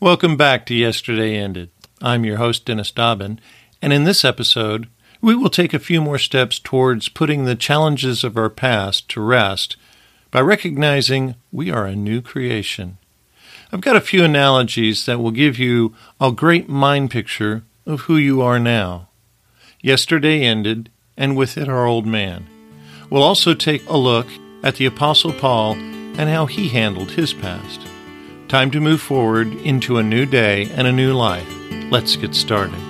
Welcome back to Yesterday Ended. I'm your host, Dennis Dobbin, and in this episode, we will take a few more steps towards putting the challenges of our past to rest by recognizing we are a new creation. I've got a few analogies that will give you a great mind picture of who you are now. Yesterday ended, and with it our old man. We'll also take a look at the Apostle Paul and how he handled his past. Time to move forward into a new day and a new life. Let's get started.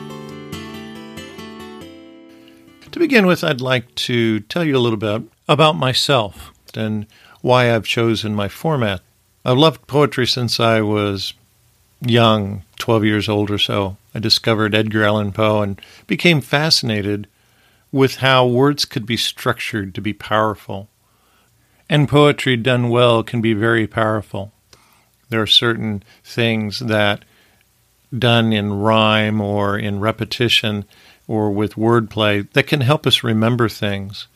To begin with, I'd like to tell you a little bit about myself and why I've chosen my format. I've loved poetry since I was young, 12 years old or so. I discovered Edgar Allan Poe and became fascinated with how words could be structured to be powerful. And poetry done well can be very powerful. There are certain things that, done in rhyme or in repetition or with wordplay, that can help us remember things.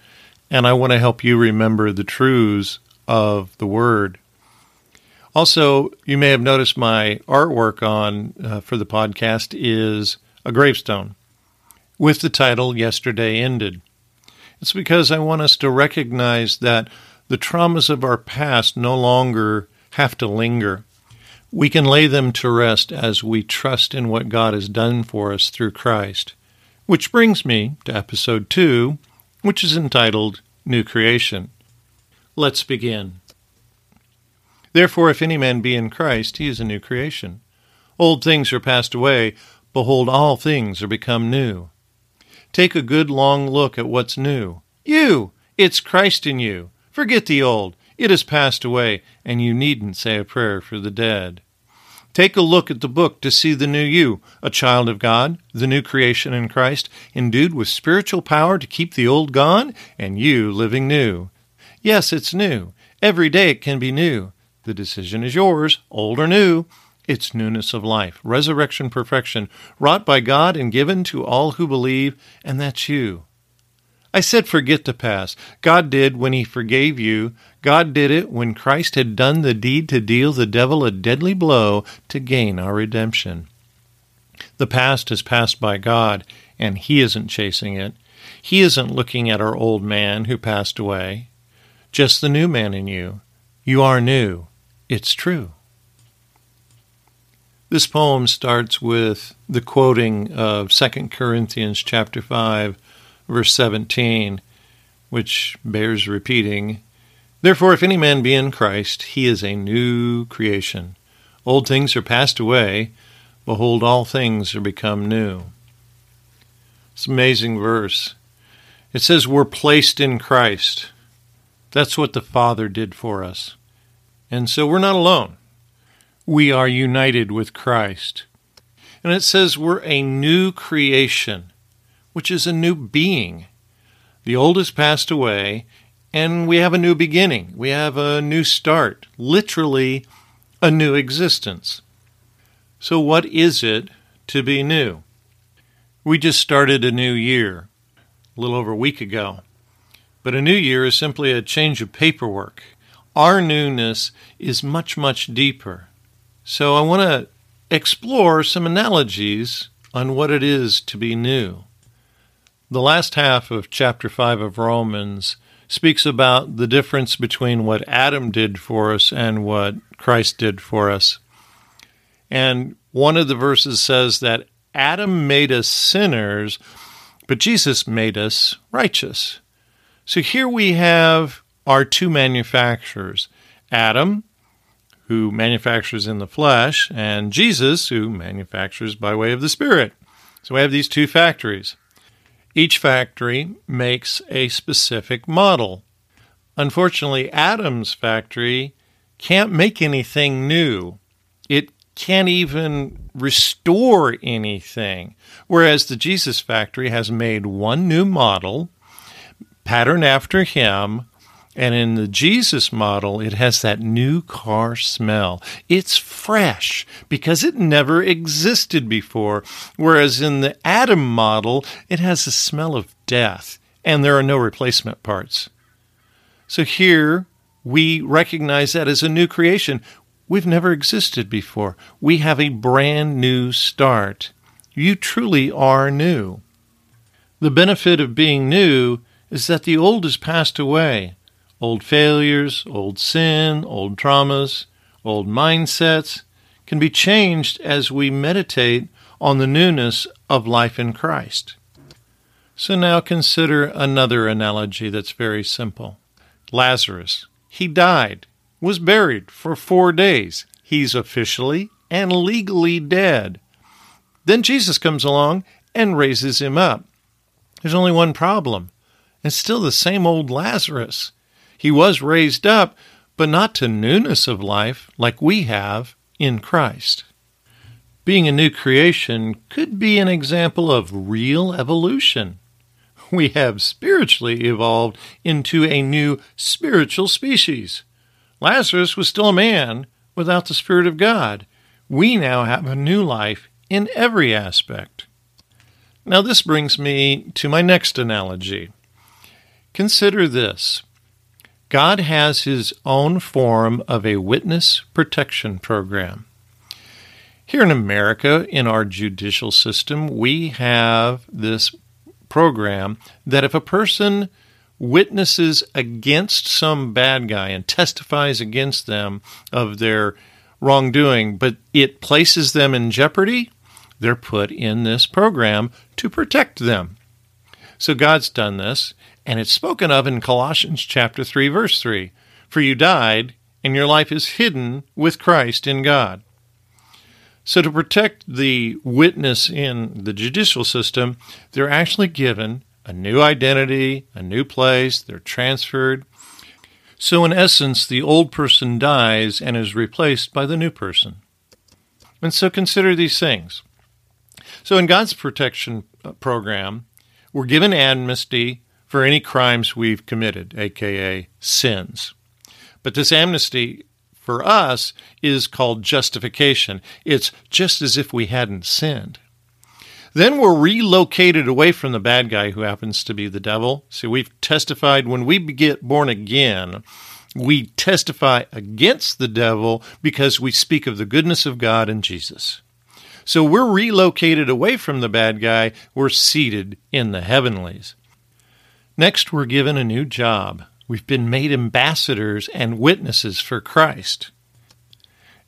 And I want to help you remember the truths of the word. Also, you may have noticed my artwork on uh, for the podcast is a gravestone with the title Yesterday Ended. It's because I want us to recognize that the traumas of our past no longer have to linger. We can lay them to rest as we trust in what God has done for us through Christ. Which brings me to episode 2, which is entitled New Creation. Let's begin. Therefore, if any man be in Christ, he is a new creation. Old things are passed away. Behold, all things are become new. Take a good long look at what's new. You! It's Christ in you. Forget the old. It has passed away, and you needn't say a prayer for the dead. Take a look at the book to see the new you, a child of God, the new creation in Christ, endued with spiritual power to keep the old gone, and you living new. Yes, it's new. Every day it can be new. The decision is yours, old or new. It's newness of life, resurrection perfection, wrought by God and given to all who believe, and that's you. I said forget the past. God did when He forgave you. God did it when Christ had done the deed to deal the devil a deadly blow to gain our redemption. The past has passed by God, and He isn't chasing it. He isn't looking at our old man who passed away. Just the new man in you. You are new. It's true. This poem starts with the quoting of 2 Corinthians chapter 5 verse 17, which bears repeating. Therefore, if any man be in Christ, he is a new creation. Old things are passed away. Behold, all things are become new. It's an amazing verse. It says we're placed in Christ. That's what the Father did for us. And so we're not alone. We are united with Christ. And it says we're a new creation which is a new being. The old has passed away, and we have a new beginning. We have a new start, literally, a new existence. So, what is it to be new? We just started a new year a little over a week ago. But a new year is simply a change of paperwork. Our newness is much, much deeper. So I want to explore some analogies on what it is to be new. The last half of chapter 5 of Romans speaks about the difference between what Adam did for us and what Christ did for us. And one of the verses says that Adam made us sinners, but Jesus made us righteous. So here we have our two manufacturers Adam, who manufactures in the flesh, and Jesus, who manufactures by way of the Spirit. So we have these two factories. Each factory makes a specific model. Unfortunately, Adam's factory can't make anything new. It can't even restore anything. Whereas the Jesus factory has made one new model, patterned after him, and in the Jesus model, it has that new car smell. It's fresh because it never existed before. Whereas in the Adam model, it has a smell of death and there are no replacement parts. So here we recognize that as a new creation. We've never existed before. We have a brand new start. You truly are new. The benefit of being new is that the old has passed away. Old failures, old sin, old traumas, old mindsets can be changed as we meditate on the newness of life in Christ. So now consider another analogy that's very simple. Lazarus. He died, was buried for four days. He's officially and legally dead. Then Jesus comes along and raises him up. There's only one problem. It's still the same old Lazarus. He was raised up, but not to newness of life like we have in Christ. Being a new creation could be an example of real evolution. We have spiritually evolved into a new spiritual species. Lazarus was still a man without the Spirit of God. We now have a new life in every aspect. Now, this brings me to my next analogy. Consider this God has his own form of a witness protection program. Here in America, in our judicial system, we have this program that if a person witnesses against some bad guy and testifies against them of their wrongdoing, but it places them in jeopardy, they're put in this program to protect them. So God's done this. And it's spoken of in Colossians chapter 3 verse 3. For you died and your life is hidden with Christ in God. So to protect the witness in the judicial system, they're actually given a new identity, a new place, they're transferred. So in essence, the old person dies and is replaced by the new person. And so consider these things. So in God's protection uh, program, we're given amnesty for any crimes we've committed, aka sins. But this amnesty for us is called justification. It's just as if we hadn't sinned. Then we're relocated away from the bad guy who happens to be the devil. See, we've testified when we get born again, we testify against the devil because we speak of the goodness of God and Jesus. So we're relocated away from the bad guy, we're seated in the heavenlies. Next, we're given a new job. We've been made ambassadors and witnesses for Christ.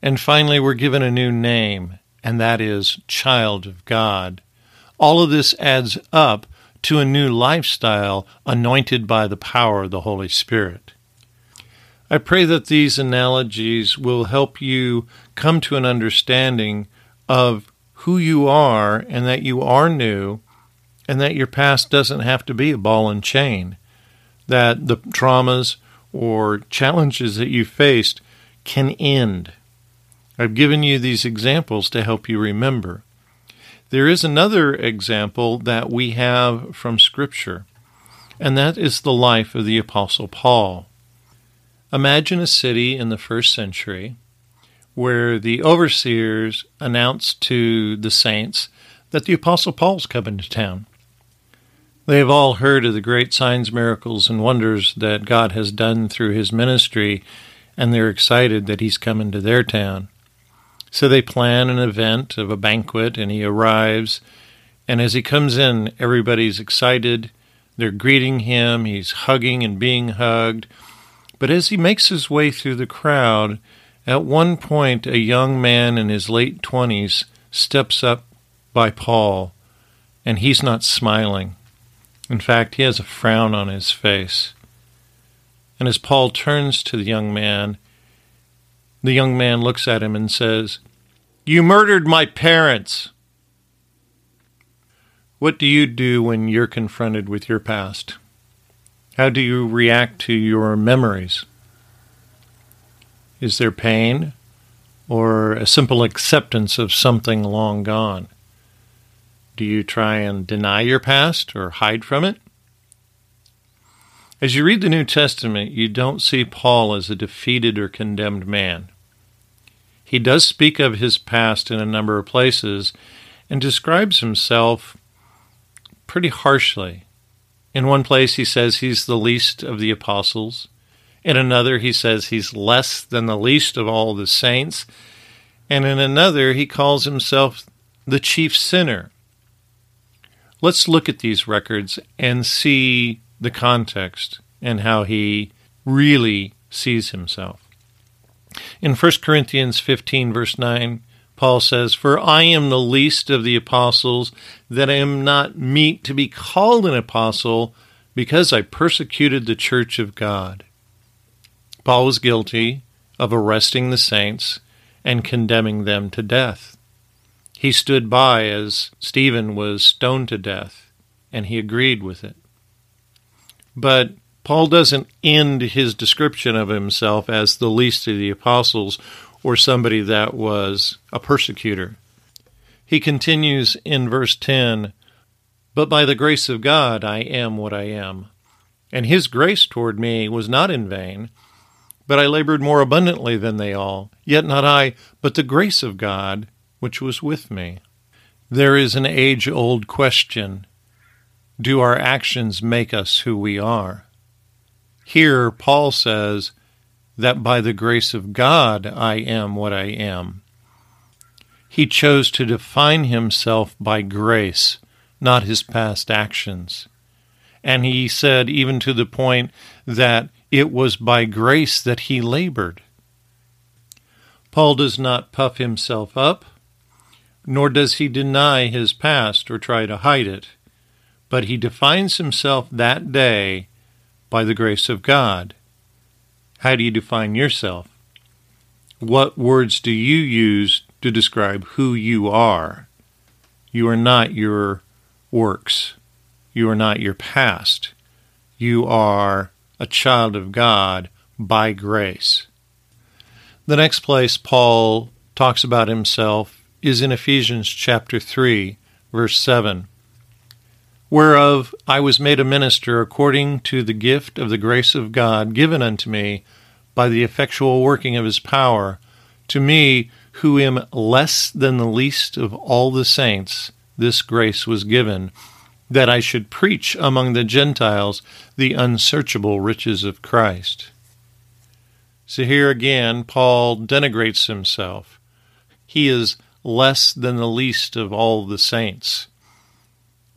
And finally, we're given a new name, and that is Child of God. All of this adds up to a new lifestyle anointed by the power of the Holy Spirit. I pray that these analogies will help you come to an understanding of who you are and that you are new and that your past doesn't have to be a ball and chain, that the traumas or challenges that you faced can end. I've given you these examples to help you remember. There is another example that we have from Scripture, and that is the life of the Apostle Paul. Imagine a city in the first century where the overseers announced to the saints that the Apostle Paul's coming to town. They have all heard of the great signs, miracles, and wonders that God has done through his ministry, and they're excited that he's coming to their town. So they plan an event of a banquet, and he arrives. And as he comes in, everybody's excited. They're greeting him. He's hugging and being hugged. But as he makes his way through the crowd, at one point a young man in his late twenties steps up by Paul, and he's not smiling. In fact, he has a frown on his face. And as Paul turns to the young man, the young man looks at him and says, You murdered my parents. What do you do when you're confronted with your past? How do you react to your memories? Is there pain or a simple acceptance of something long gone? Do you try and deny your past or hide from it? As you read the New Testament, you don't see Paul as a defeated or condemned man. He does speak of his past in a number of places and describes himself pretty harshly. In one place, he says he's the least of the apostles. In another, he says he's less than the least of all the saints. And in another, he calls himself the chief sinner. Let's look at these records and see the context and how he really sees himself. In 1 Corinthians 15, verse 9, Paul says, For I am the least of the apostles, that I am not meet to be called an apostle, because I persecuted the church of God. Paul was guilty of arresting the saints and condemning them to death. He stood by as Stephen was stoned to death, and he agreed with it. But Paul doesn't end his description of himself as the least of the apostles or somebody that was a persecutor. He continues in verse 10 But by the grace of God I am what I am. And his grace toward me was not in vain, but I labored more abundantly than they all. Yet not I, but the grace of God which was with me. There is an age old question Do our actions make us who we are? Here, Paul says that by the grace of God I am what I am. He chose to define himself by grace, not his past actions. And he said, even to the point that it was by grace that he labored. Paul does not puff himself up, nor does he deny his past or try to hide it, but he defines himself that day by the grace of God. How do you define yourself? What words do you use to describe who you are? You are not your works. You are not your past. You are a child of God by grace. The next place Paul talks about himself is in Ephesians chapter 3, verse 7 whereof I was made a minister according to the gift of the grace of God given unto me by the effectual working of his power, to me who am less than the least of all the saints, this grace was given, that I should preach among the Gentiles the unsearchable riches of Christ. So here again, Paul denigrates himself. He is less than the least of all the saints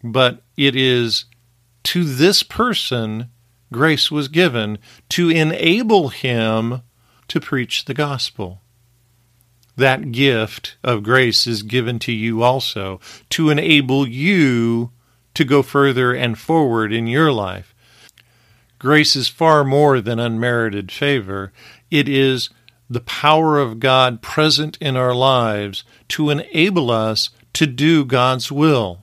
but it is to this person grace was given to enable him to preach the gospel. That gift of grace is given to you also to enable you to go further and forward in your life. Grace is far more than unmerited favor. It is the power of God present in our lives to enable us to do God's will.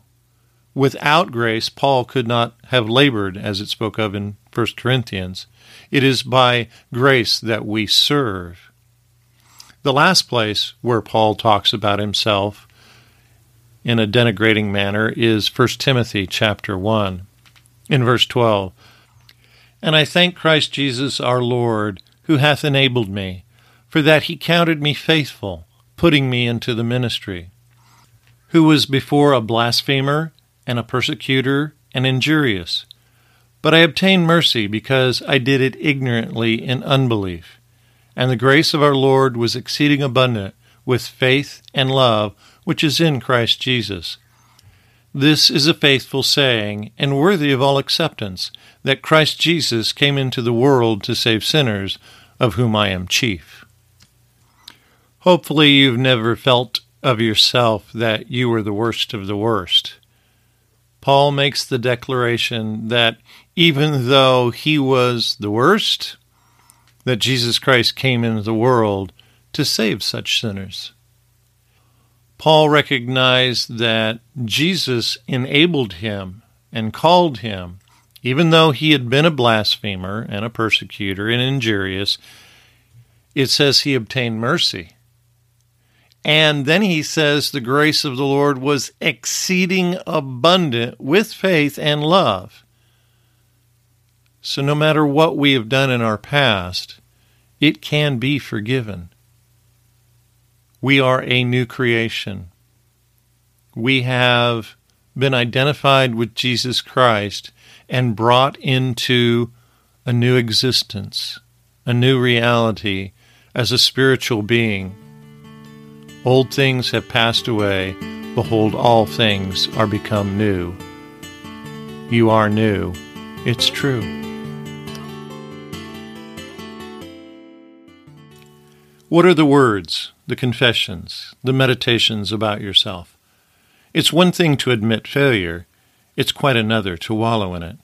Without grace, Paul could not have labored, as it spoke of in 1 Corinthians. It is by grace that we serve. The last place where Paul talks about himself in a denigrating manner is 1 Timothy chapter 1 in verse 12. And I thank Christ Jesus our Lord, who hath enabled me, for that he counted me faithful, putting me into the ministry, who was before a blasphemer and a persecutor and injurious. But I obtained mercy because I did it ignorantly in unbelief. And the grace of our Lord was exceeding abundant with faith and love which is in Christ Jesus. This is a faithful saying and worthy of all acceptance that Christ Jesus came into the world to save sinners, of whom I am chief. Hopefully, you've never felt of yourself that you were the worst of the worst. Paul makes the declaration that even though he was the worst, that Jesus Christ came into the world to save such sinners. Paul recognized that Jesus enabled him and called him, even though he had been a blasphemer and a persecutor and injurious, it says he obtained mercy. And then he says the grace of the Lord was exceeding abundant with faith and love. So no matter what we have done in our past, it can be forgiven. We are a new creation. We have been identified with Jesus Christ and brought into a new existence. a new reality as a spiritual being. Old things have passed away. Behold, all things are become new. You are new. It's true. What are the words, the confessions, the meditations about yourself? It's one thing to admit failure, it's quite another to wallow in it.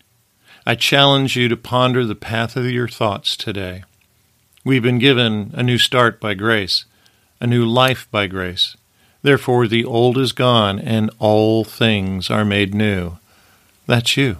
I challenge you to ponder the path of your thoughts today. We've been given a new start by grace, a new life by grace. Therefore, the old is gone and all things are made new. That's you.